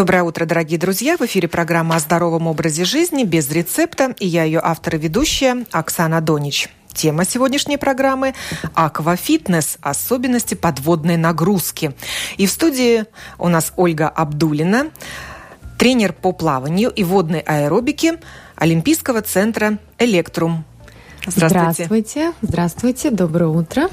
Доброе утро, дорогие друзья! В эфире программа о здоровом образе жизни без рецепта. И я ее автор и ведущая Оксана Донич. Тема сегодняшней программы – аквафитнес, особенности подводной нагрузки. И в студии у нас Ольга Абдулина, тренер по плаванию и водной аэробике Олимпийского центра «Электрум». Здравствуйте. Здравствуйте. Здравствуйте. Доброе утро.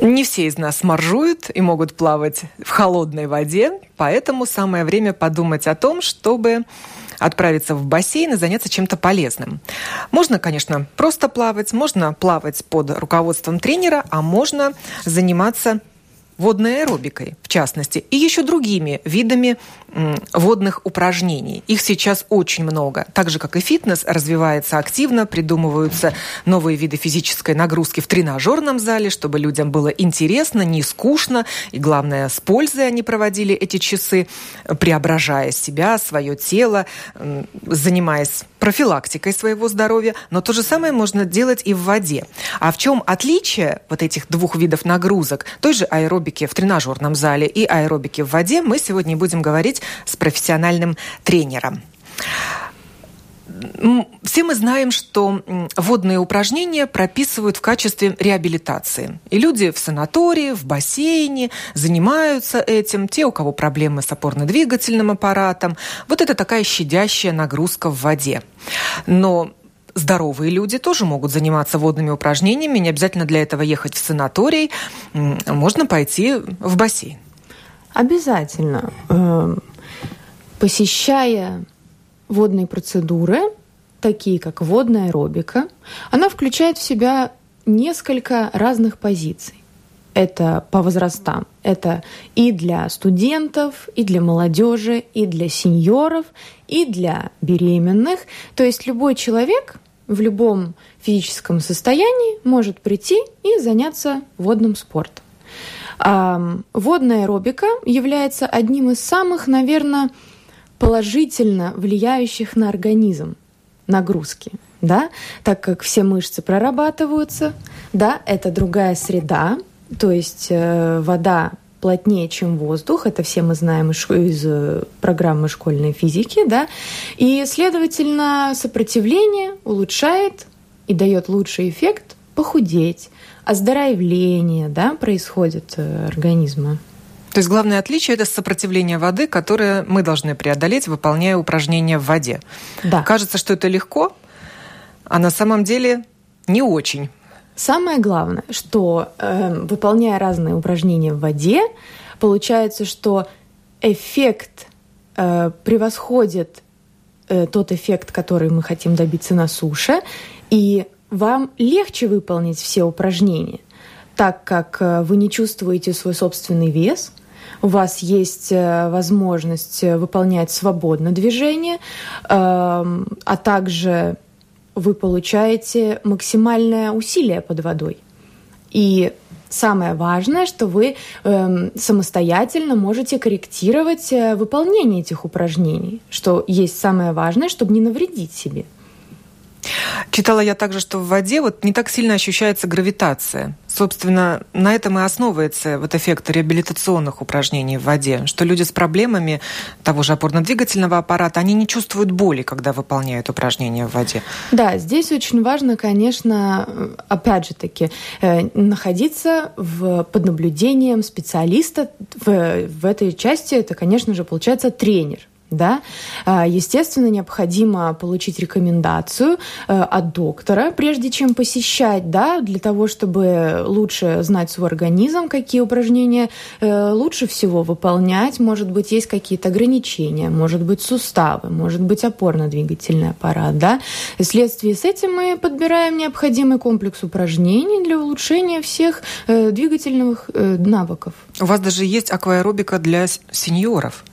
Не все из нас моржуют и могут плавать в холодной воде, поэтому самое время подумать о том, чтобы отправиться в бассейн и заняться чем-то полезным. Можно, конечно, просто плавать, можно плавать под руководством тренера, а можно заниматься водной аэробикой, в частности, и еще другими видами водных упражнений. Их сейчас очень много. Так же, как и фитнес, развивается активно, придумываются новые виды физической нагрузки в тренажерном зале, чтобы людям было интересно, не скучно, и, главное, с пользой они проводили эти часы, преображая себя, свое тело, занимаясь профилактикой своего здоровья, но то же самое можно делать и в воде. А в чем отличие вот этих двух видов нагрузок, той же аэробики в тренажерном зале и аэробики в воде, мы сегодня будем говорить с профессиональным тренером. Все мы знаем, что водные упражнения прописывают в качестве реабилитации. И люди в санатории, в бассейне занимаются этим. Те, у кого проблемы с опорно-двигательным аппаратом. Вот это такая щадящая нагрузка в воде. Но здоровые люди тоже могут заниматься водными упражнениями. Не обязательно для этого ехать в санаторий. Можно пойти в бассейн. Обязательно. Эм, посещая водные процедуры, такие как водная аэробика, она включает в себя несколько разных позиций. Это по возрастам. Это и для студентов, и для молодежи, и для сеньоров, и для беременных. То есть любой человек в любом физическом состоянии может прийти и заняться водным спортом. Водная аэробика является одним из самых, наверное, положительно влияющих на организм нагрузки, да, так как все мышцы прорабатываются, да, это другая среда, то есть э, вода плотнее, чем воздух, это все мы знаем из, из э, программы школьной физики, да, и, следовательно, сопротивление улучшает и дает лучший эффект похудеть, оздоровление, да, происходит э, организма. То есть главное отличие – это сопротивление воды, которое мы должны преодолеть, выполняя упражнения в воде. Да. Кажется, что это легко, а на самом деле не очень. Самое главное, что э, выполняя разные упражнения в воде, получается, что эффект э, превосходит э, тот эффект, который мы хотим добиться на суше, и вам легче выполнить все упражнения, так как э, вы не чувствуете свой собственный вес, у вас есть э, возможность э, выполнять свободно движение, эм, а также вы получаете максимальное усилие под водой. И самое важное, что вы э, самостоятельно можете корректировать э, выполнение этих упражнений, что есть самое важное, чтобы не навредить себе. Читала я также, что в воде вот не так сильно ощущается гравитация. Собственно, на этом и основывается вот эффект реабилитационных упражнений в воде, что люди с проблемами того же опорно-двигательного аппарата, они не чувствуют боли, когда выполняют упражнения в воде. Да, здесь очень важно, конечно, опять же таки, э, находиться в, под наблюдением специалиста. В, в этой части это, конечно же, получается тренер да, а, естественно, необходимо получить рекомендацию э, от доктора, прежде чем посещать, да, для того, чтобы лучше знать свой организм, какие упражнения э, лучше всего выполнять. Может быть, есть какие-то ограничения, может быть, суставы, может быть, опорно-двигательный аппарат, да. Вследствие с этим мы подбираем необходимый комплекс упражнений для улучшения всех э, двигательных навыков. У вас даже есть акваэробика для сеньоров.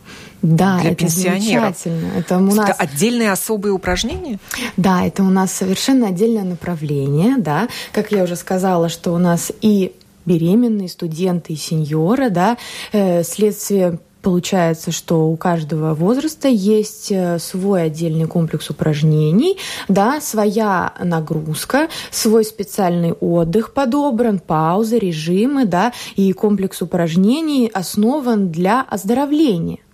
Да, для это пенсионеров. замечательно. Это, у нас... это отдельные особые упражнения? Да, это у нас совершенно отдельное направление, да. Как я уже сказала, что у нас и беременные студенты и сеньоры, да, э, следствие Получается, что у каждого возраста есть э, свой отдельный комплекс упражнений, да, своя нагрузка, свой специальный отдых подобран, паузы, режимы, да, и комплекс упражнений основан для оздоровления.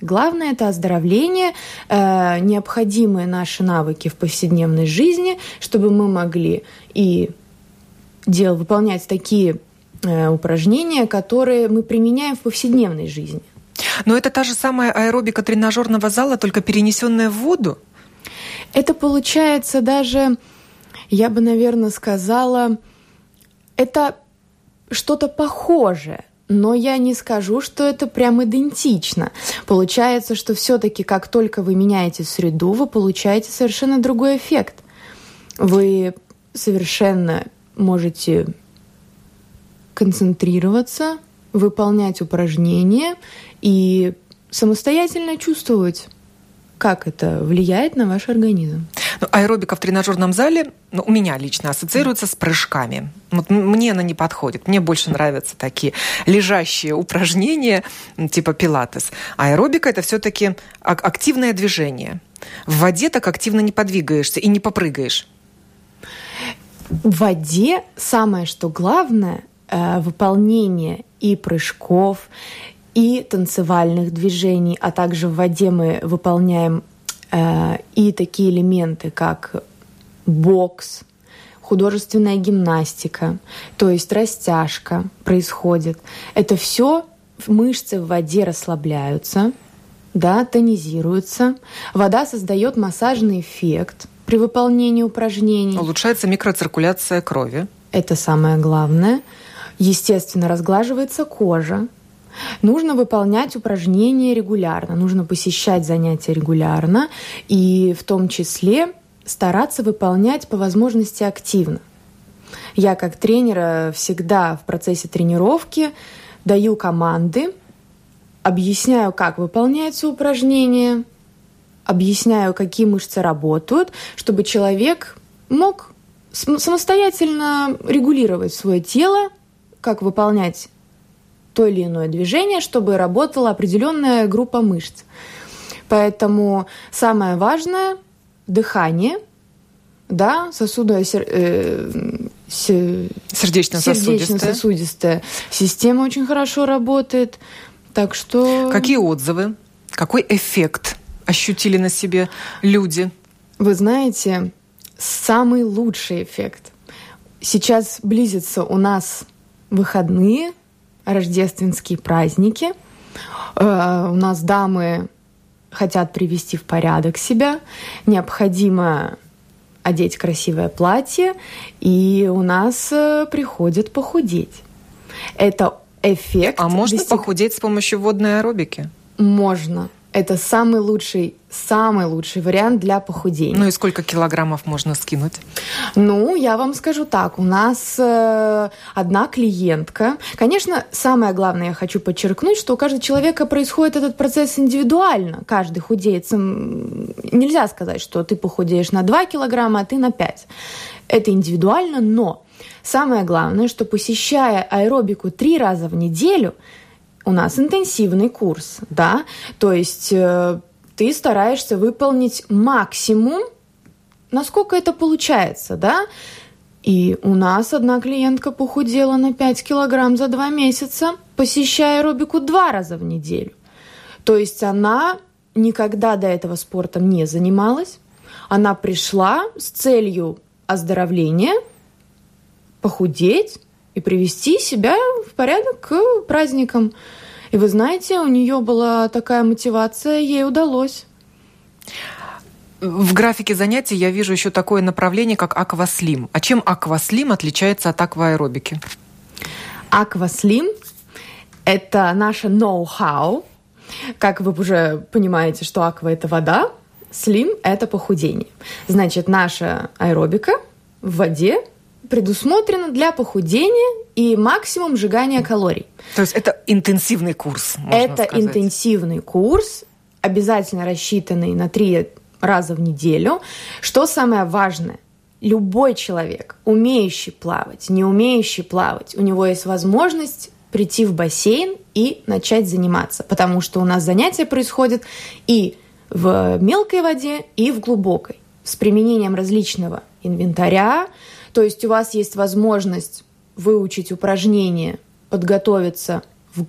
Главное это оздоровление, э, необходимые наши навыки в повседневной жизни, чтобы мы могли и дел, выполнять такие э, упражнения, которые мы применяем в повседневной жизни. Но это та же самая аэробика тренажерного зала, только перенесенная в воду? Это получается даже, я бы, наверное, сказала, это что-то похожее но я не скажу, что это прям идентично. Получается, что все-таки как только вы меняете среду, вы получаете совершенно другой эффект. Вы совершенно можете концентрироваться, выполнять упражнения и самостоятельно чувствовать как это влияет на ваш организм? Ну, аэробика в тренажерном зале ну, у меня лично ассоциируется с прыжками. Вот мне она не подходит. Мне больше нравятся такие лежащие упражнения, типа пилатес. Аэробика – это все-таки активное движение. В воде так активно не подвигаешься и не попрыгаешь. В воде самое, что главное, э, выполнение и прыжков, и танцевальных движений, а также в воде мы выполняем э, и такие элементы, как бокс, художественная гимнастика, то есть растяжка происходит. Это все мышцы в воде расслабляются, да, тонизируются. Вода создает массажный эффект при выполнении упражнений. Улучшается микроциркуляция крови. Это самое главное. Естественно, разглаживается кожа, Нужно выполнять упражнения регулярно, нужно посещать занятия регулярно и в том числе стараться выполнять по возможности активно. Я как тренера всегда в процессе тренировки даю команды, объясняю, как выполняются упражнения, объясняю, какие мышцы работают, чтобы человек мог самостоятельно регулировать свое тело, как выполнять то или иное движение, чтобы работала определенная группа мышц. Поэтому самое важное – дыхание, да, сосудо, э, сердечно-сосудистая. сердечно система очень хорошо работает. Так что... Какие отзывы? Какой эффект ощутили на себе люди? Вы знаете, самый лучший эффект. Сейчас близятся у нас выходные – рождественские праздники. Э, у нас дамы хотят привести в порядок себя. Необходимо одеть красивое платье, и у нас э, приходят похудеть. Это эффект. А можно достиг... похудеть с помощью водной аэробики? Можно. Это самый лучший, самый лучший вариант для похудения. Ну и сколько килограммов можно скинуть? Ну, я вам скажу так. У нас э, одна клиентка. Конечно, самое главное я хочу подчеркнуть, что у каждого человека происходит этот процесс индивидуально. Каждый худеет. Нельзя сказать, что ты похудеешь на 2 килограмма, а ты на 5. Это индивидуально, но самое главное, что посещая аэробику три раза в неделю – у нас интенсивный курс, да, то есть э, ты стараешься выполнить максимум, насколько это получается, да, и у нас одна клиентка похудела на 5 килограмм за 2 месяца, посещая аэробику два раза в неделю. То есть она никогда до этого спортом не занималась. Она пришла с целью оздоровления, похудеть, и привести себя в порядок к праздникам. И вы знаете, у нее была такая мотивация, ей удалось. В графике занятий я вижу еще такое направление, как акваслим. А чем акваслим отличается от акваэробики? Акваслим – это наше ноу-хау. Как вы уже понимаете, что аква – это вода, слим – это похудение. Значит, наша аэробика в воде предусмотрено для похудения и максимум сжигания калорий. То есть это интенсивный курс? это сказать. интенсивный курс, обязательно рассчитанный на три раза в неделю. Что самое важное? Любой человек, умеющий плавать, не умеющий плавать, у него есть возможность прийти в бассейн и начать заниматься, потому что у нас занятия происходят и в мелкой воде, и в глубокой, с применением различного инвентаря. То есть у вас есть возможность выучить упражнения, подготовиться в,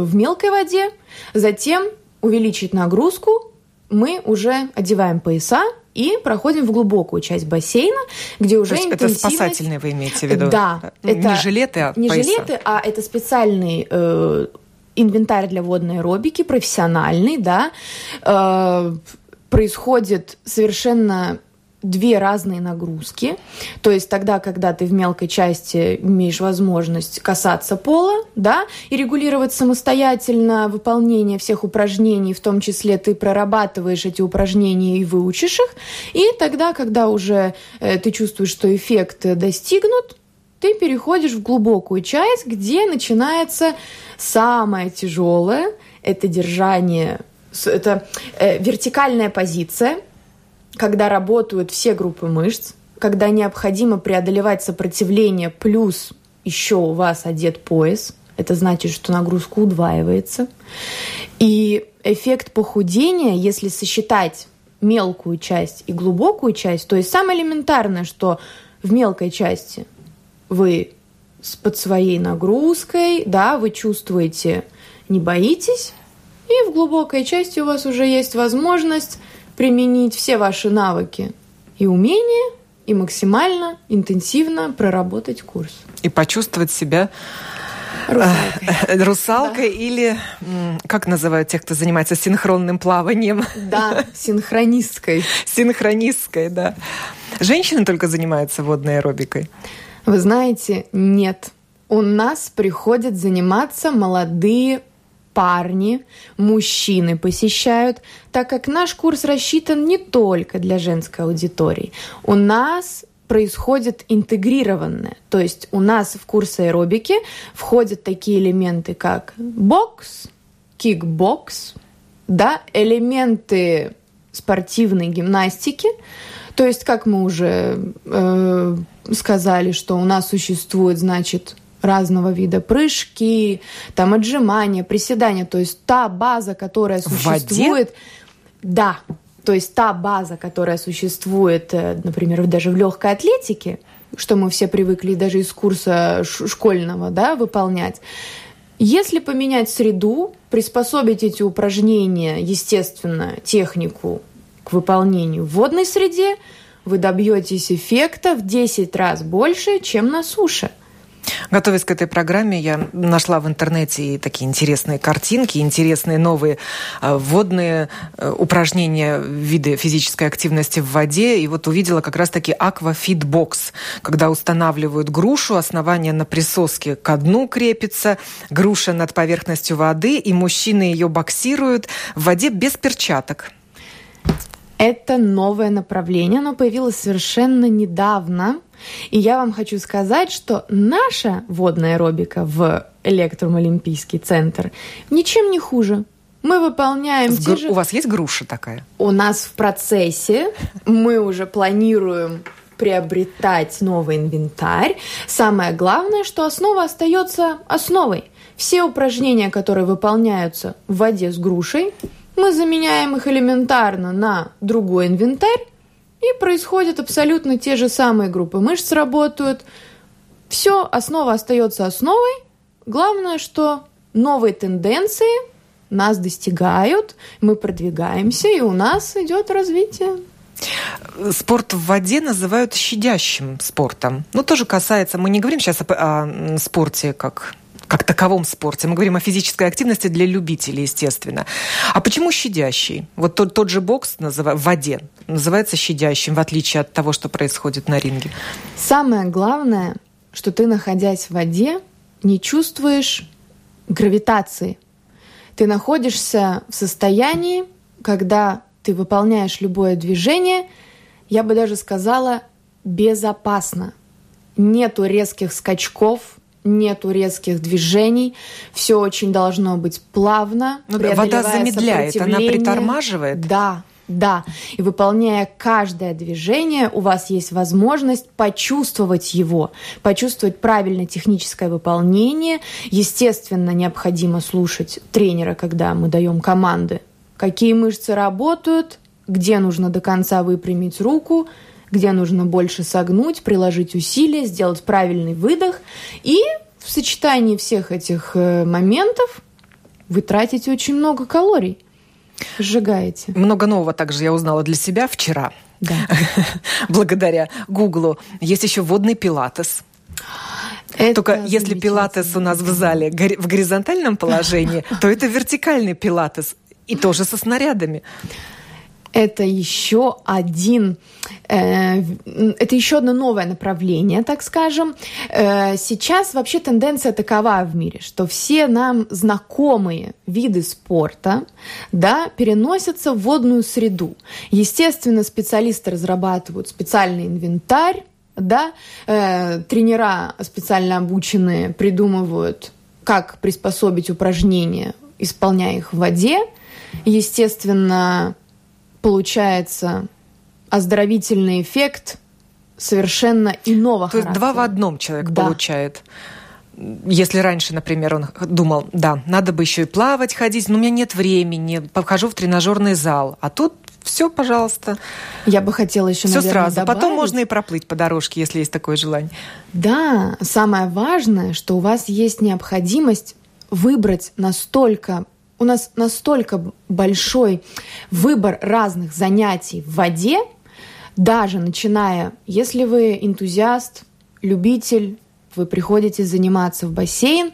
в мелкой воде, затем увеличить нагрузку, мы уже одеваем пояса и проходим в глубокую часть бассейна, где уже То есть интенсивность... это спасательные вы имеете в виду? Да. Это не жилеты, а Не пояса. жилеты, а это специальный э, инвентарь для водной аэробики, профессиональный, да. Э, происходит совершенно две разные нагрузки. То есть тогда, когда ты в мелкой части имеешь возможность касаться пола, да, и регулировать самостоятельно выполнение всех упражнений, в том числе ты прорабатываешь эти упражнения и выучишь их, и тогда, когда уже э, ты чувствуешь, что эффект достигнут, ты переходишь в глубокую часть, где начинается самое тяжелое, это держание, это э, вертикальная позиция, когда работают все группы мышц, когда необходимо преодолевать сопротивление, плюс еще у вас одет пояс, это значит, что нагрузка удваивается. И эффект похудения, если сосчитать мелкую часть и глубокую часть, то есть самое элементарное, что в мелкой части вы под своей нагрузкой, да, вы чувствуете, не боитесь, и в глубокой части у вас уже есть возможность применить все ваши навыки и умения и максимально интенсивно проработать курс. И почувствовать себя русалкой, русалкой да. или как называют тех, кто занимается синхронным плаванием? Да, синхронисткой. Синхронисткой, да. Женщины только занимаются водной аэробикой? Вы знаете, нет. У нас приходят заниматься молодые парни, мужчины посещают, так как наш курс рассчитан не только для женской аудитории. У нас происходит интегрированное. То есть у нас в курс аэробики входят такие элементы, как бокс, кикбокс, да, элементы спортивной гимнастики. То есть, как мы уже э, сказали, что у нас существует, значит, разного вида прыжки, там отжимания, приседания, то есть та база, которая существует, да, то есть та база, которая существует, э, например, даже в легкой атлетике, что мы все привыкли даже из курса школьного, да, выполнять. Если поменять среду, приспособить эти упражнения, естественно, технику к выполнению в водной среде, вы добьетесь эффекта в 10 раз больше, чем на суше. Готовясь к этой программе, я нашла в интернете такие интересные картинки, интересные новые э, водные э, упражнения, виды физической активности в воде. И вот увидела как раз-таки аквафитбокс, когда устанавливают грушу, основание на присоске к дну крепится, груша над поверхностью воды, и мужчины ее боксируют в воде без перчаток. Это новое направление, оно появилось совершенно недавно. И я вам хочу сказать, что наша водная аэробика в Электромолимпийский центр ничем не хуже. Мы выполняем С те же... У вас есть груша такая? У нас в процессе. Мы уже планируем приобретать новый инвентарь. Самое главное, что основа остается основой. Все упражнения, которые выполняются в воде с грушей, мы заменяем их элементарно на другой инвентарь, и происходят абсолютно те же самые группы мышц работают. Все, основа остается основой. Главное, что новые тенденции нас достигают, мы продвигаемся, и у нас идет развитие. Спорт в воде называют щадящим спортом. Ну, тоже касается, мы не говорим сейчас о, о спорте как как таковом спорте. Мы говорим о физической активности для любителей, естественно. А почему щадящий? Вот тот, тот же бокс назыв... в воде называется щадящим, в отличие от того, что происходит на ринге. Самое главное, что ты, находясь в воде, не чувствуешь гравитации. Ты находишься в состоянии, когда ты выполняешь любое движение, я бы даже сказала, безопасно. Нету резких скачков, нету резких движений, все очень должно быть плавно. Ну, вода замедляет, она притормаживает. Да, Да, и выполняя каждое движение, у вас есть возможность почувствовать его, почувствовать правильное техническое выполнение. Естественно, необходимо слушать тренера, когда мы даем команды, какие мышцы работают, где нужно до конца выпрямить руку, где нужно больше согнуть, приложить усилия, сделать правильный выдох. И в сочетании всех этих э, моментов вы тратите очень много калорий – Сжигаете. Много нового также я узнала для себя вчера. Да. Благодаря Гуглу. Есть еще водный пилатес. Это Только если пилатес у нас в зале в горизонтальном положении, то это вертикальный пилатес. И тоже со снарядами это еще один, э, это еще одно новое направление, так скажем. Э, сейчас вообще тенденция такова в мире, что все нам знакомые виды спорта, да, переносятся в водную среду. Естественно, специалисты разрабатывают специальный инвентарь, да, э, тренера специально обученные придумывают, как приспособить упражнения, исполняя их в воде. Естественно, получается оздоровительный эффект совершенно иного То характера. есть два в одном человек да. получает. Если раньше, например, он думал, да, надо бы еще и плавать, ходить, но у меня нет времени, похожу в тренажерный зал, а тут все, пожалуйста. Я бы хотела еще, все наверное, сразу. Добавить. Потом можно и проплыть по дорожке, если есть такое желание. Да, самое важное, что у вас есть необходимость выбрать настолько у нас настолько большой выбор разных занятий в воде, даже начиная, если вы энтузиаст, любитель, вы приходите заниматься в бассейн,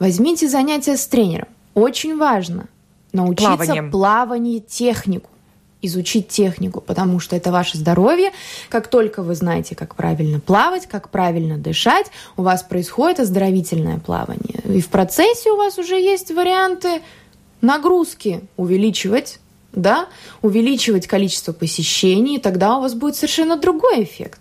возьмите занятия с тренером. Очень важно научиться Плаванием. плаванию, технику изучить технику, потому что это ваше здоровье. Как только вы знаете, как правильно плавать, как правильно дышать, у вас происходит оздоровительное плавание. И в процессе у вас уже есть варианты нагрузки увеличивать, да, увеличивать количество посещений, тогда у вас будет совершенно другой эффект.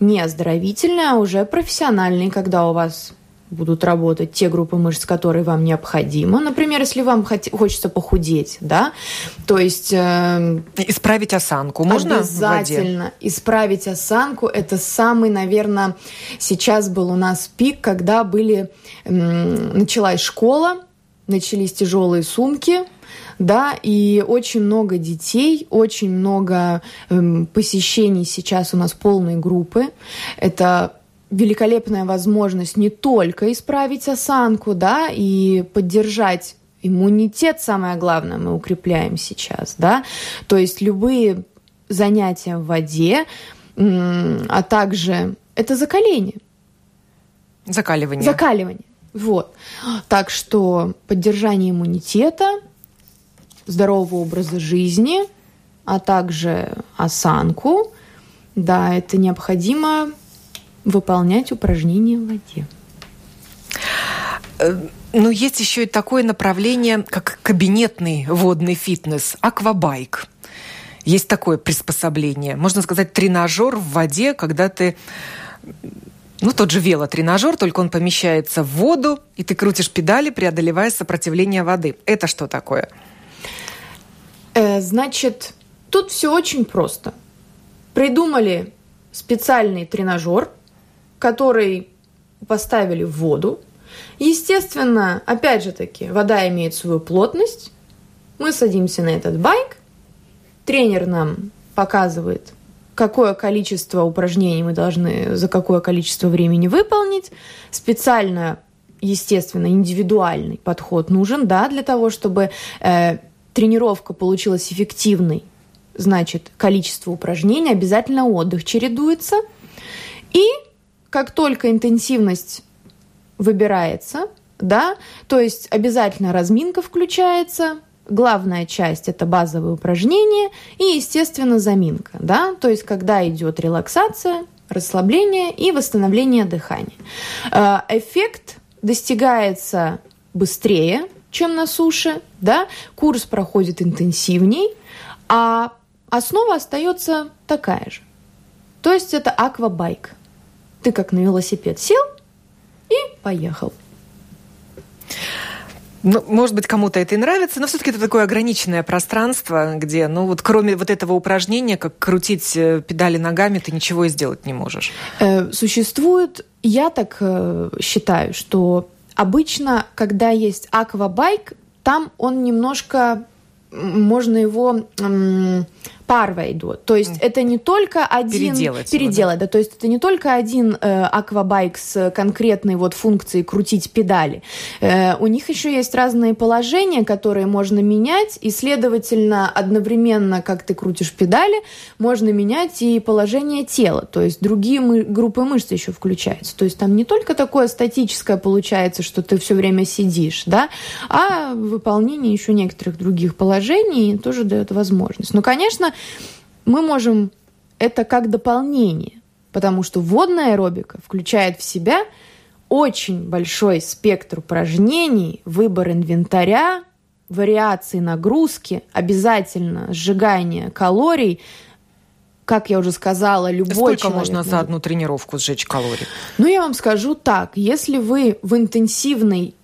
Не оздоровительный, а уже профессиональный, когда у вас будут работать те группы мышц, которые вам необходимы. Например, если вам хочется похудеть, да, то есть... Э, исправить осанку можно Обязательно. Исправить осанку – это самый, наверное, сейчас был у нас пик, когда были, э, началась школа, начались тяжелые сумки, да, и очень много детей, очень много эм, посещений сейчас у нас полной группы. Это великолепная возможность не только исправить осанку, да, и поддержать иммунитет, самое главное, мы укрепляем сейчас, да, то есть любые занятия в воде, а также это закаление. Закаливание. Закаливание. Вот. Так что поддержание иммунитета, здорового образа жизни, а также осанку, да, это необходимо выполнять упражнения в воде. Э, но есть еще и такое направление, как кабинетный водный фитнес, аквабайк. Есть такое приспособление. Можно сказать, тренажер в воде, когда ты ну, тот же велотренажер, только он помещается в воду, и ты крутишь педали, преодолевая сопротивление воды. Это что такое? Э, значит, тут все очень просто. Придумали специальный тренажер, который поставили в воду. Естественно, опять же таки, вода имеет свою плотность. Мы садимся на этот байк, тренер нам показывает какое количество упражнений мы должны за какое количество времени выполнить. Специально, естественно, индивидуальный подход нужен, да, для того, чтобы э, тренировка получилась эффективной. Значит, количество упражнений, обязательно отдых чередуется. И как только интенсивность выбирается, да, то есть обязательно разминка включается, главная часть это базовые упражнения и, естественно, заминка, да, то есть когда идет релаксация, расслабление и восстановление дыхания. Э, эффект достигается быстрее, чем на суше, да, курс проходит интенсивней, а основа остается такая же. То есть это аквабайк. Ты как на велосипед сел и поехал. Ну, может быть, кому-то это и нравится, но все-таки это такое ограниченное пространство, где, ну, вот кроме вот этого упражнения, как крутить э, педали ногами, ты ничего и сделать не можешь. Э, существует, я так э, считаю, что обычно, когда есть аквабайк, там он немножко можно его парва идут. То есть это не только один... Переделать. Переделать, да? да. То есть это не только один э, аквабайк с конкретной вот функцией крутить педали. Э, у них еще есть разные положения, которые можно менять, и, следовательно, одновременно, как ты крутишь педали, можно менять и положение тела. То есть другие мы, группы мышц еще включаются. То есть там не только такое статическое получается, что ты все время сидишь, да, а выполнение еще некоторых других положений тоже дает возможность. Но, конечно, мы можем это как дополнение, потому что водная аэробика включает в себя очень большой спектр упражнений, выбор инвентаря, вариации нагрузки, обязательно сжигание калорий, как я уже сказала, любой Сколько человек... можно за одну тренировку сжечь калорий? Ну, я вам скажу так. Если вы в интенсивной,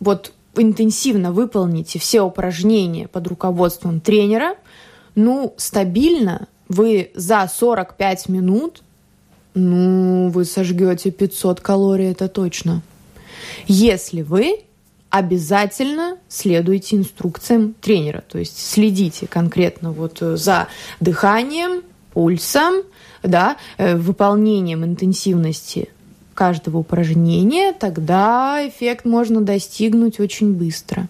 вот интенсивно выполните все упражнения под руководством тренера – ну, стабильно вы за 45 минут, ну, вы сожгете 500 калорий, это точно. Если вы обязательно следуйте инструкциям тренера, то есть следите конкретно вот за дыханием, пульсом, да, э, выполнением интенсивности каждого упражнения, тогда эффект можно достигнуть очень быстро.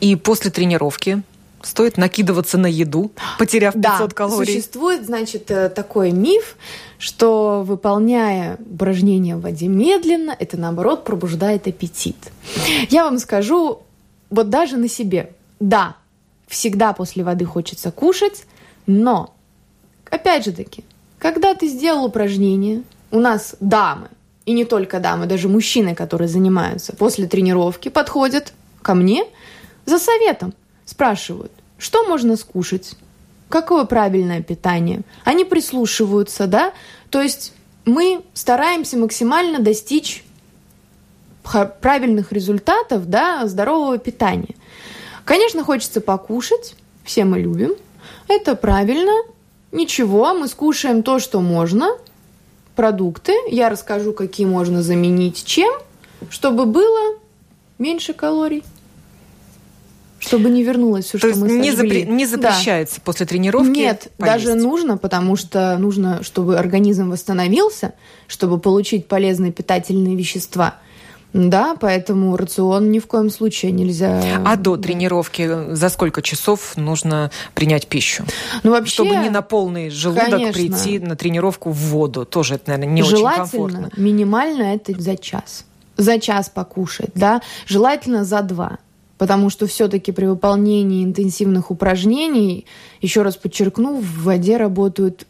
И после тренировки стоит накидываться на еду, потеряв 500 да, калорий. Существует, значит, э, такой миф, что выполняя упражнения в воде медленно, это наоборот пробуждает аппетит. Я вам скажу, вот даже на себе, да, всегда после воды хочется кушать, но, опять же таки, когда ты сделал упражнение, у нас дамы, и не только дамы, даже мужчины, которые занимаются после тренировки, подходят ко мне за советом спрашивают, что можно скушать, какое правильное питание. Они прислушиваются, да, то есть мы стараемся максимально достичь правильных результатов, да, здорового питания. Конечно, хочется покушать, все мы любим, это правильно, ничего, мы скушаем то, что можно, продукты, я расскажу, какие можно заменить чем, чтобы было меньше калорий чтобы не вернулось все, То что мы не, запре- не запрещается да. после тренировки Нет, поесть. даже нужно, потому что нужно, чтобы организм восстановился, чтобы получить полезные питательные вещества. Да, поэтому рацион ни в коем случае нельзя. А до тренировки за сколько часов нужно принять пищу? Ну вообще, чтобы не на полный желудок конечно, прийти на тренировку в воду, тоже это, наверное, не очень комфортно. Минимально это за час, за час покушать, да, желательно за два потому что все-таки при выполнении интенсивных упражнений, еще раз подчеркну, в воде работают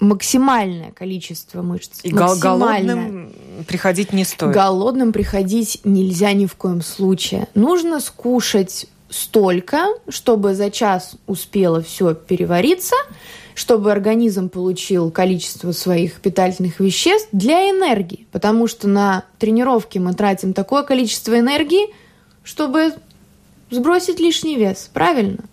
максимальное количество мышц. И голодным приходить не стоит. Голодным приходить нельзя ни в коем случае. Нужно скушать столько, чтобы за час успело все перевариться, чтобы организм получил количество своих питательных веществ для энергии. Потому что на тренировке мы тратим такое количество энергии, чтобы сбросить лишний вес, правильно?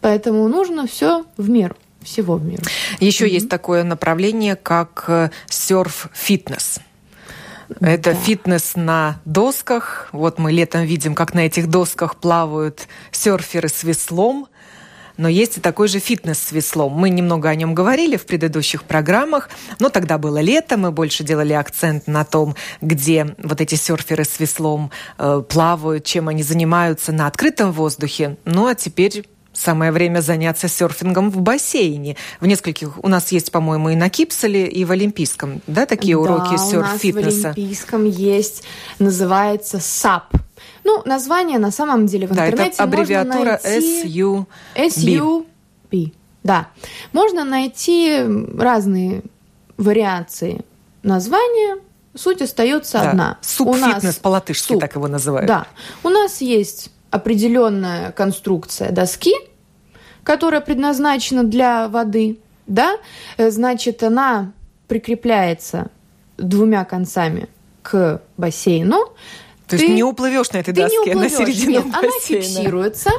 Поэтому нужно все в меру всего в меру. Еще mm-hmm. есть такое направление, как серф-фитнес. Это да. фитнес на досках. Вот мы летом видим, как на этих досках плавают серферы с веслом. Но есть и такой же фитнес с веслом. Мы немного о нем говорили в предыдущих программах, но тогда было лето, мы больше делали акцент на том, где вот эти серферы с веслом э, плавают, чем они занимаются на открытом воздухе. Ну а теперь Самое время заняться серфингом в бассейне. В нескольких у нас есть, по-моему, и на Кипселе, и в Олимпийском, да, такие да, уроки серф-фитнеса. в Олимпийском есть, называется SUP. Ну, название на самом деле в интернете да, это аббревиатура SUP. SUP, да. Можно найти разные вариации названия, суть остается да. одна. Субфитнес по-латышски так его называют. Да. У нас есть определенная конструкция доски, которая предназначена для воды, да, э, значит, она прикрепляется двумя концами к бассейну, То есть не уплывешь на этой ты доске не уплывешь, на середину нет, бассейна. Она фиксируется,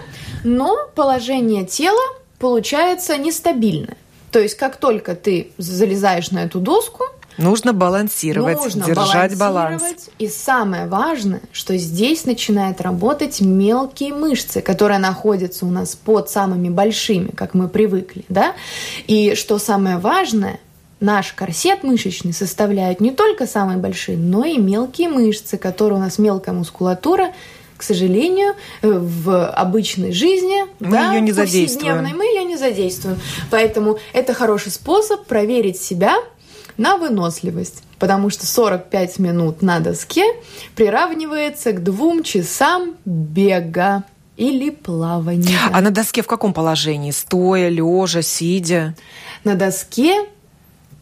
но положение тела получается нестабильное. То есть как только ты залезаешь на эту доску, Нужно балансировать, нужно держать баланс. И самое важное, что здесь начинают работать мелкие мышцы, которые находятся у нас под самыми большими, как мы привыкли, да. И что самое важное, наш корсет мышечный составляет не только самые большие, но и мелкие мышцы, которые у нас мелкая мускулатура, к сожалению, в обычной жизни, мы да, ее не задействуем. мы ее не задействуем. Поэтому это хороший способ проверить себя на выносливость, потому что 45 минут на доске приравнивается к двум часам бега или плавания. А на доске в каком положении? Стоя, лежа, сидя? На доске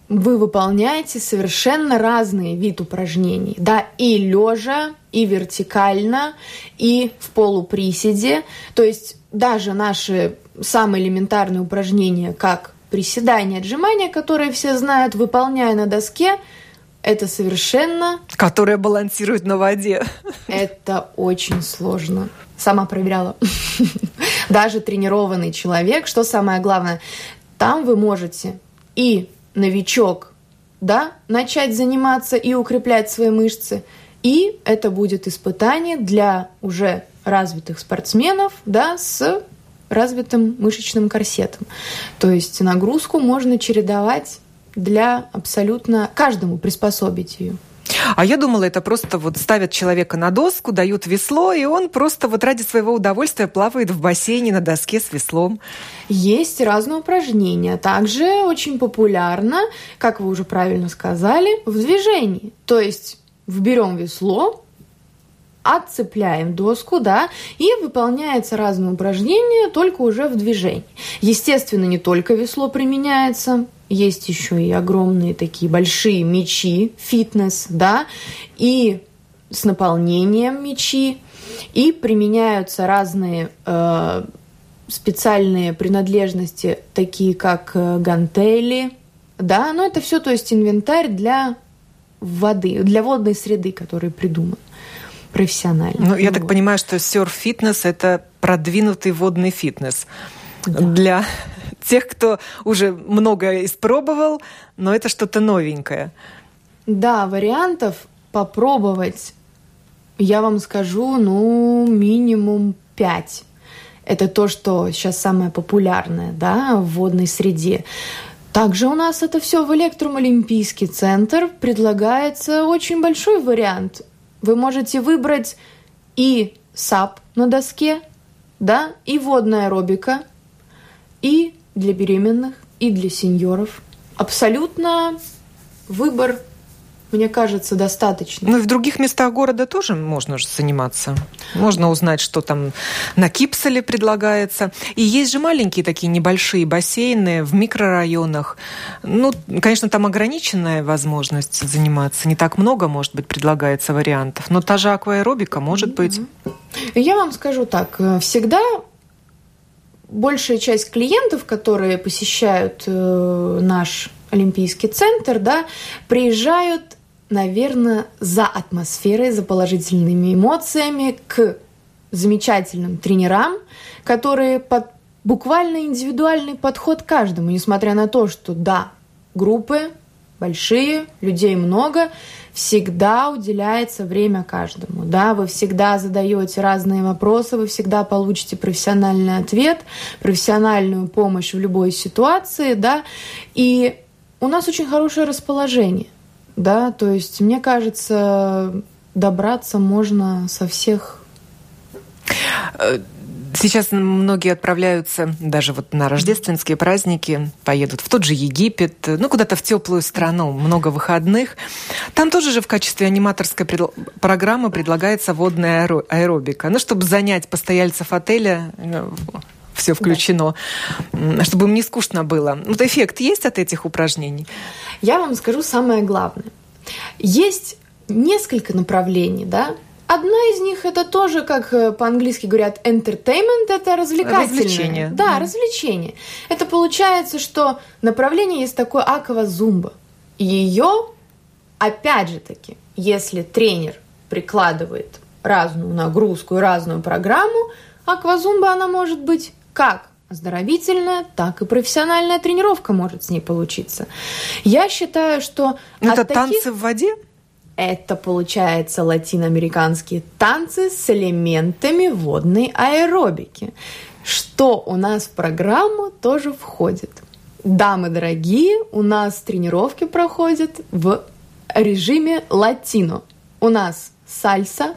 вы выполняете совершенно разные вид упражнений. Да, и лежа, и вертикально, и в полуприседе. То есть даже наши самые элементарные упражнения, как приседания, отжимания, которые все знают, выполняя на доске, это совершенно... Которая балансирует на воде. Это очень сложно. Сама проверяла. Даже тренированный человек, что самое главное, там вы можете и новичок, да, начать заниматься и укреплять свои мышцы, и это будет испытание для уже развитых спортсменов, да, с развитым мышечным корсетом. То есть нагрузку можно чередовать для абсолютно каждому приспособить ее. А я думала, это просто вот ставят человека на доску, дают весло, и он просто вот ради своего удовольствия плавает в бассейне на доске с веслом. Есть разные упражнения. Также очень популярно, как вы уже правильно сказали, в движении. То есть вберем весло, отцепляем доску, да, и выполняется разные упражнения, только уже в движении. Естественно, не только весло применяется, есть еще и огромные такие большие мечи, фитнес, да, и с наполнением мечи, и применяются разные э, специальные принадлежности, такие как э, гантели, да, но это все, то есть инвентарь для воды, для водной среды, который придуман профессионально. Ну, я вот. так понимаю, что серф-фитнес – это продвинутый водный фитнес да. для тех, кто уже многое испробовал, но это что-то новенькое. Да, вариантов попробовать, я вам скажу, ну, минимум пять. Это то, что сейчас самое популярное, да, в водной среде. Также у нас это все в Elektrum Олимпийский центр предлагается очень большой вариант. Вы можете выбрать и SUP на доске, да, и водная аэробика, и для беременных, и для сеньоров. Абсолютно выбор мне кажется, достаточно. Ну и в других местах города тоже можно же заниматься. Можно узнать, что там на Кипселе предлагается. И есть же маленькие такие небольшие бассейны в микрорайонах. Ну, конечно, там ограниченная возможность заниматься. Не так много, может быть, предлагается вариантов. Но та же акваэробика может быть. Я вам скажу так. Э, всегда большая часть клиентов, которые посещают э, наш Олимпийский центр, да, приезжают наверное, за атмосферой, за положительными эмоциями к замечательным тренерам, которые под буквально индивидуальный подход каждому, несмотря на то, что да, группы большие, людей много, всегда уделяется время каждому. Да, вы всегда задаете разные вопросы, вы всегда получите профессиональный ответ, профессиональную помощь в любой ситуации, да, и у нас очень хорошее расположение да, то есть мне кажется, добраться можно со всех. Э, сейчас многие отправляются даже вот на рождественские праздники, поедут в тот же Египет, ну куда-то в теплую страну, много выходных. Там тоже же в качестве аниматорской пред... программы предлагается водная аэробика, ну чтобы занять постояльцев отеля э, все включено, да. чтобы им не скучно было. Вот эффект есть от этих упражнений? Я вам скажу самое главное. Есть несколько направлений, да, Одна из них это тоже, как э, по-английски говорят, entertainment, это развлекательное. Развлечение. Да, mm. развлечение. Это получается, что направление есть такое аква-зумба. Ее, опять же таки, если тренер прикладывает разную нагрузку и разную программу, аквазумба она может быть как оздоровительная, так и профессиональная тренировка может с ней получиться. Я считаю, что... Это таких... танцы в воде? Это, получается, латиноамериканские танцы с элементами водной аэробики. Что у нас в программу тоже входит. Дамы дорогие, у нас тренировки проходят в режиме латино. У нас сальса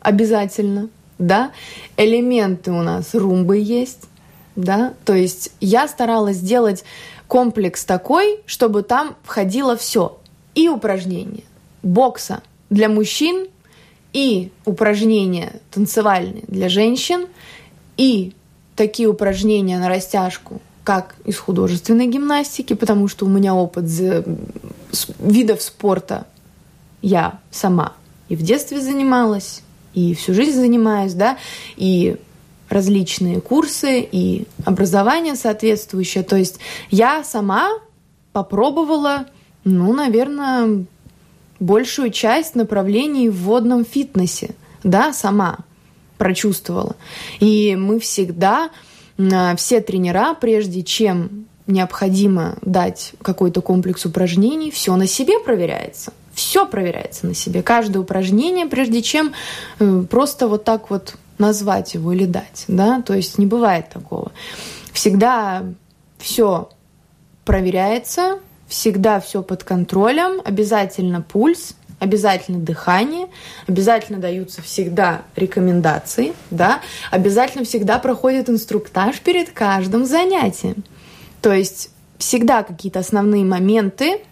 обязательно, да, элементы у нас румбы есть, да, то есть я старалась сделать комплекс такой, чтобы там входило все. И упражнения. Бокса для мужчин, и упражнения танцевальные для женщин, и такие упражнения на растяжку, как из художественной гимнастики, потому что у меня опыт видов спорта. Я сама и в детстве занималась, и всю жизнь занимаюсь, да, и различные курсы и образование соответствующее. То есть я сама попробовала, ну, наверное, большую часть направлений в водном фитнесе, да, сама прочувствовала. И мы всегда, все тренера, прежде чем необходимо дать какой-то комплекс упражнений, все на себе проверяется. Все проверяется на себе. Каждое упражнение, прежде чем э, просто вот так вот назвать его или дать. Да? То есть не бывает такого. Всегда все проверяется, всегда все под контролем, обязательно пульс, обязательно дыхание, обязательно даются всегда рекомендации, да, обязательно всегда проходит инструктаж перед каждым занятием. То есть всегда какие-то основные моменты,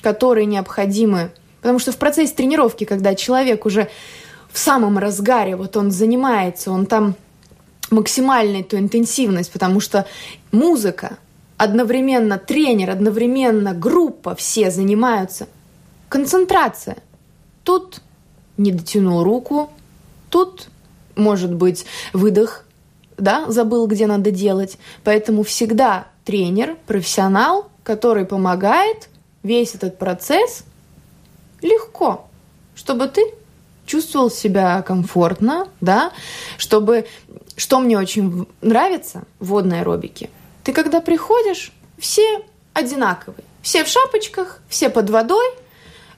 которые необходимы Потому что в процессе тренировки, когда человек уже в самом разгаре, вот он занимается, он там максимальная эту интенсивность, потому что музыка, одновременно тренер, одновременно группа, все занимаются. Концентрация. Тут не дотянул руку, тут, может быть, выдох, да, забыл, где надо делать. Поэтому всегда тренер, профессионал, который помогает весь этот процесс легко, чтобы ты чувствовал себя комфортно, да, чтобы, что мне очень нравится в водной аэробике, ты когда приходишь, все одинаковые, все в шапочках, все под водой,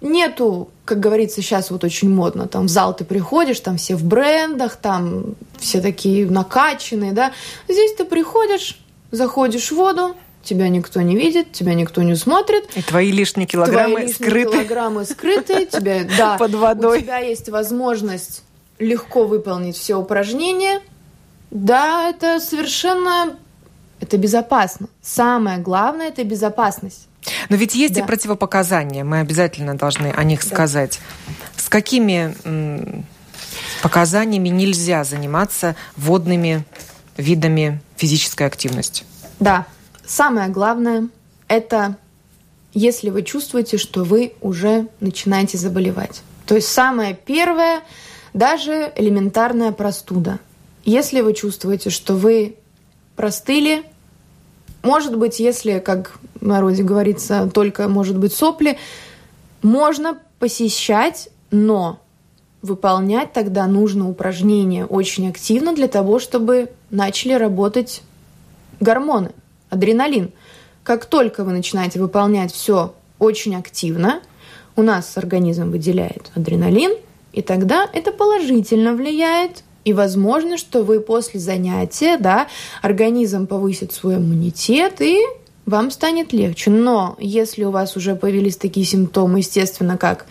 нету, как говорится, сейчас вот очень модно, там в зал ты приходишь, там все в брендах, там все такие накачанные, да, здесь ты приходишь, заходишь в воду, тебя никто не видит, тебя никто не смотрит. И твои лишние килограммы твои лишние скрыты. килограммы скрыты, тебя, да, под водой. У тебя есть возможность легко выполнить все упражнения. Да, это совершенно, это безопасно. Самое главное – это безопасность. Но ведь есть да. и противопоказания, мы обязательно должны о них да. сказать. С какими показаниями нельзя заниматься водными видами физической активности? Да, Самое главное – это если вы чувствуете, что вы уже начинаете заболевать. То есть самое первое – даже элементарная простуда. Если вы чувствуете, что вы простыли, может быть, если, как в народе говорится, только, может быть, сопли, можно посещать, но выполнять тогда нужно упражнения очень активно для того, чтобы начали работать гормоны – адреналин. Как только вы начинаете выполнять все очень активно, у нас организм выделяет адреналин, и тогда это положительно влияет и возможно, что вы после занятия, да, организм повысит свой иммунитет и вам станет легче. Но если у вас уже появились такие симптомы, естественно, как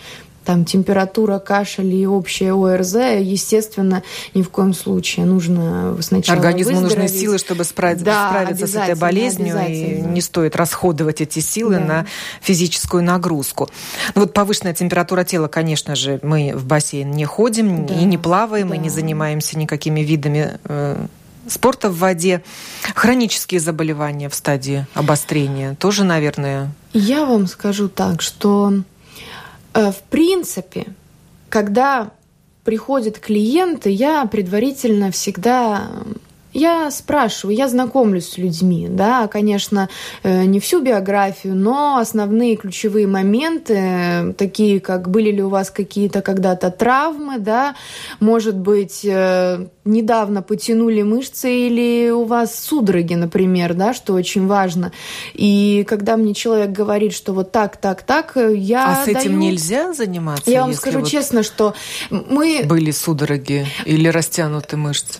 там температура, кашель и общее ОРЗ, естественно, ни в коем случае нужно сначала Организму нужны силы, чтобы справиться, да, справиться с этой болезнью, и не стоит расходовать эти силы да. на физическую нагрузку. Ну, вот повышенная температура тела, конечно же, мы в бассейн не ходим да. и не плаваем, да. и не занимаемся никакими видами э, спорта в воде. Хронические заболевания в стадии обострения тоже, наверное. Я вам скажу так, что в принципе, когда приходят клиенты, я предварительно всегда я спрашиваю, я знакомлюсь с людьми, да, конечно, э, не всю биографию, но основные ключевые моменты, такие как были ли у вас какие-то когда-то травмы, да, может быть, э, недавно потянули мышцы или у вас судороги, например, да, что очень важно. И когда мне человек говорит, что вот так, так, так, я А с этим даю... нельзя заниматься? Я вам скажу вот честно, что мы... Были судороги или растянуты мышцы?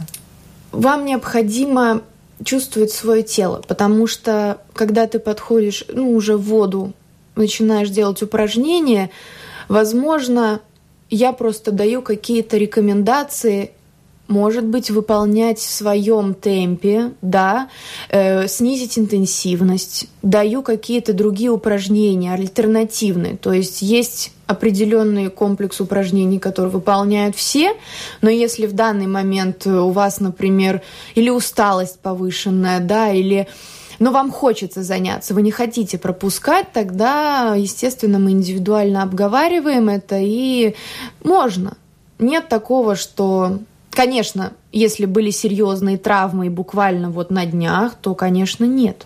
Вам необходимо чувствовать свое тело, потому что когда ты подходишь, ну, уже в воду, начинаешь делать упражнения, возможно, я просто даю какие-то рекомендации может быть, выполнять в своем темпе, да, э, снизить интенсивность, даю какие-то другие упражнения, альтернативные. То есть есть определенный комплекс упражнений, которые выполняют все, но если в данный момент у вас, например, или усталость повышенная, да, или но вам хочется заняться, вы не хотите пропускать, тогда, естественно, мы индивидуально обговариваем это, и можно. Нет такого, что Конечно, если были серьезные травмы и буквально вот на днях, то, конечно, нет.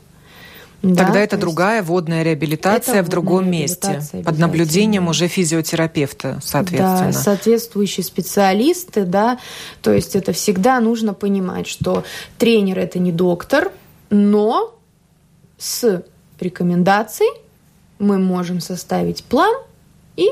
Тогда да, это другая водная реабилитация в другом месте, под наблюдением уже физиотерапевта, соответственно. Да, соответствующие специалисты, да, то есть это всегда нужно понимать, что тренер это не доктор, но с рекомендацией мы можем составить план и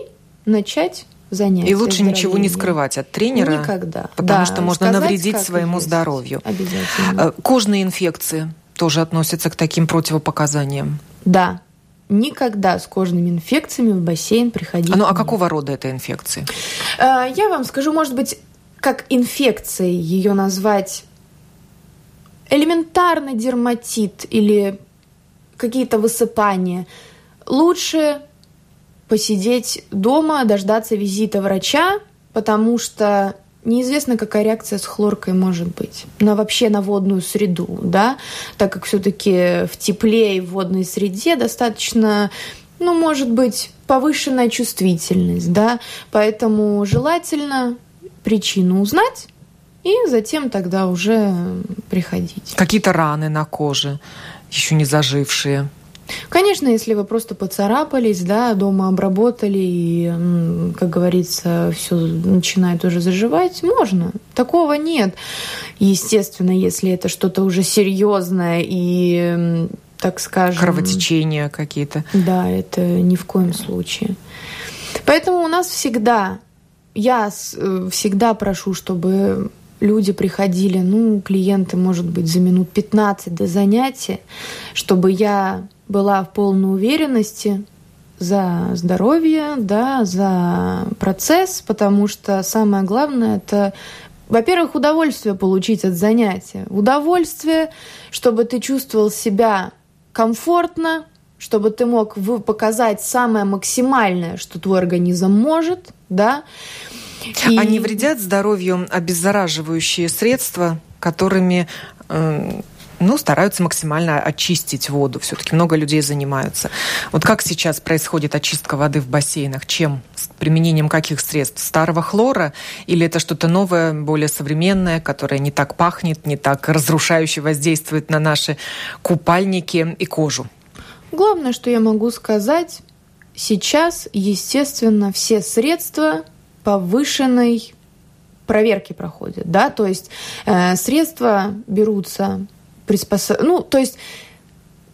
начать занятия. И лучше ничего не скрывать от тренера. Никогда. Потому да, что можно сказать, навредить своему здоровью. Обязательно. Э, кожные инфекции тоже относятся к таким противопоказаниям. Да. Никогда с кожными инфекциями в бассейн приходить. Ну, а какого рода это инфекции? Э, я вам скажу, может быть, как инфекцией ее назвать элементарный дерматит или какие-то высыпания. Лучше посидеть дома, дождаться визита врача, потому что неизвестно, какая реакция с хлоркой может быть. На вообще на водную среду, да, так как все-таки в тепле и в водной среде достаточно, ну, может быть, повышенная чувствительность, да, поэтому желательно причину узнать и затем тогда уже приходить. Какие-то раны на коже, еще не зажившие. Конечно, если вы просто поцарапались, да, дома обработали и, как говорится, все начинает уже заживать, можно. Такого нет. Естественно, если это что-то уже серьезное и, так скажем... Кровотечения какие-то. Да, это ни в коем случае. Поэтому у нас всегда, я э, всегда прошу, чтобы люди приходили, ну, клиенты, может быть, за минут 15 до занятия, чтобы я была в полной уверенности за здоровье, да, за процесс, потому что самое главное это во-первых, удовольствие получить от занятия. Удовольствие, чтобы ты чувствовал себя комфортно, чтобы ты мог показать самое максимальное, что твой организм может, да. И... Они вредят здоровью обеззараживающие средства, которыми э, ну, стараются максимально очистить воду. Все-таки много людей занимаются. Вот как сейчас происходит очистка воды в бассейнах? Чем? С применением каких средств? Старого хлора? Или это что-то новое, более современное, которое не так пахнет, не так разрушающе воздействует на наши купальники и кожу? Главное, что я могу сказать, сейчас, естественно, все средства повышенной проверки проходят, да, то есть э, средства берутся приспособ... Ну, то есть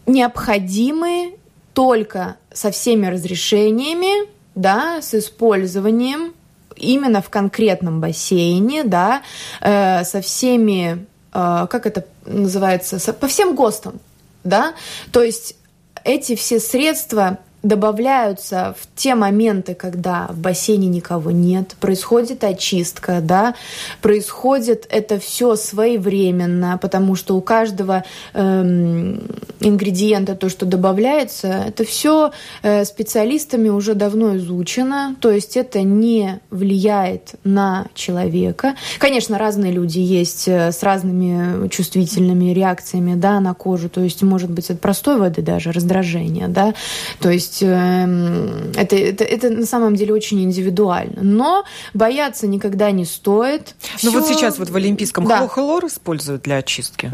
необходимые только со всеми разрешениями, да, с использованием именно в конкретном бассейне, да, э, со всеми, э, как это называется, со, по всем ГОСТам, да, то есть эти все средства добавляются в те моменты, когда в бассейне никого нет, происходит очистка, да, происходит это все своевременно, потому что у каждого эм, ингредиента, то, что добавляется, это все э, специалистами уже давно изучено, то есть это не влияет на человека. Конечно, разные люди есть э, с разными чувствительными реакциями да, на кожу, то есть может быть от простой воды даже раздражение, да, то есть э, это, это, это на самом деле очень индивидуально. Но бояться никогда не стоит. Ну вот сейчас вот в Олимпийском да. хлор используют для очистки?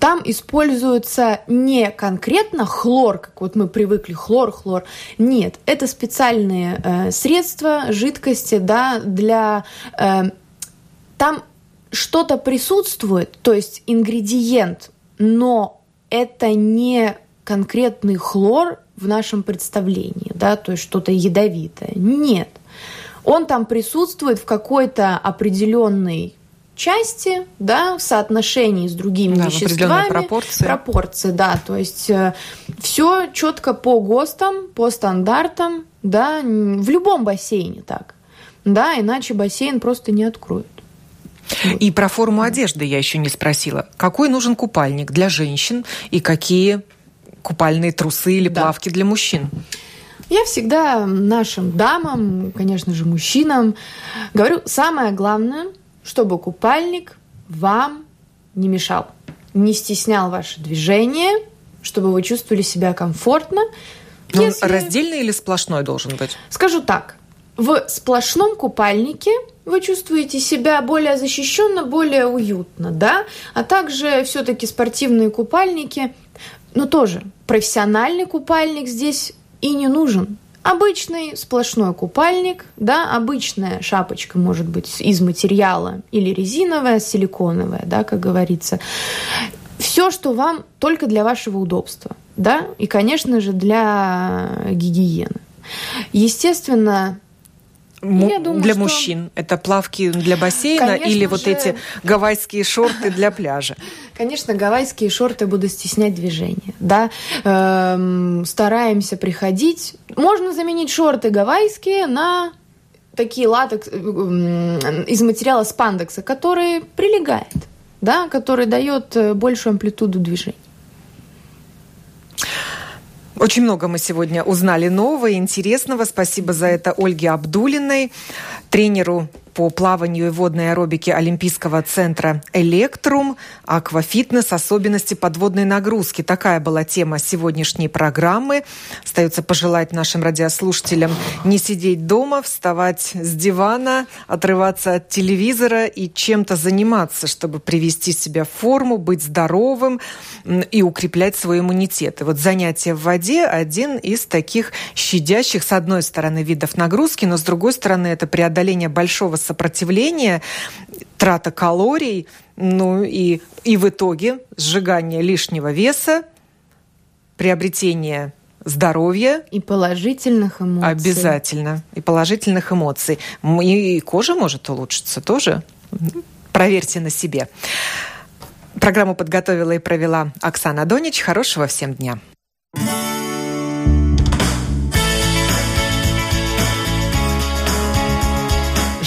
Там используется не конкретно хлор, как вот мы привыкли, хлор, хлор. Нет, это специальные э, средства, жидкости, да, для... Э, там что-то присутствует, то есть ингредиент, но это не конкретный хлор в нашем представлении, да, то есть что-то ядовитое. Нет. Он там присутствует в какой-то определенной части, да, в соотношении с другими да, веществами. пропорции. Пропорции, да. То есть э, все четко по ГОСТам, по стандартам, да, в любом бассейне так. Да, иначе бассейн просто не откроют. И про форму одежды я еще не спросила. Какой нужен купальник для женщин и какие купальные трусы или да. плавки для мужчин? Я всегда нашим дамам, конечно же, мужчинам говорю, самое главное, чтобы купальник вам не мешал, не стеснял ваше движение, чтобы вы чувствовали себя комфортно. Но Если... Он раздельный или сплошной должен быть? Скажу так. В сплошном купальнике вы чувствуете себя более защищенно, более уютно, да? А также все-таки спортивные купальники, ну тоже профессиональный купальник здесь и не нужен. Обычный сплошной купальник, да, обычная шапочка может быть из материала или резиновая, силиконовая, да, как говорится. Все, что вам только для вашего удобства, да, и, конечно же, для гигиены. Естественно, я думаю, для что... мужчин? Это плавки для бассейна Конечно или же... вот эти гавайские шорты для пляжа? Конечно, гавайские шорты будут стеснять движение. Да? Эм, стараемся приходить. Можно заменить шорты гавайские на такие латекс э, из материала спандекса, который прилегает, да, который дает э, большую амплитуду движения. Очень много мы сегодня узнали нового и интересного. Спасибо за это Ольге Абдулиной, тренеру по плаванию и водной аэробике Олимпийского центра «Электрум», аквафитнес, особенности подводной нагрузки. Такая была тема сегодняшней программы. Остается пожелать нашим радиослушателям не сидеть дома, вставать с дивана, отрываться от телевизора и чем-то заниматься, чтобы привести себя в форму, быть здоровым и укреплять свой иммунитет. И вот занятие в воде – один из таких щадящих, с одной стороны, видов нагрузки, но с другой стороны, это преодоление большого сопротивление, трата калорий, ну и, и в итоге сжигание лишнего веса, приобретение здоровья. И положительных эмоций. Обязательно. И положительных эмоций. И кожа может улучшиться тоже. Проверьте на себе. Программу подготовила и провела Оксана Донич. Хорошего всем дня.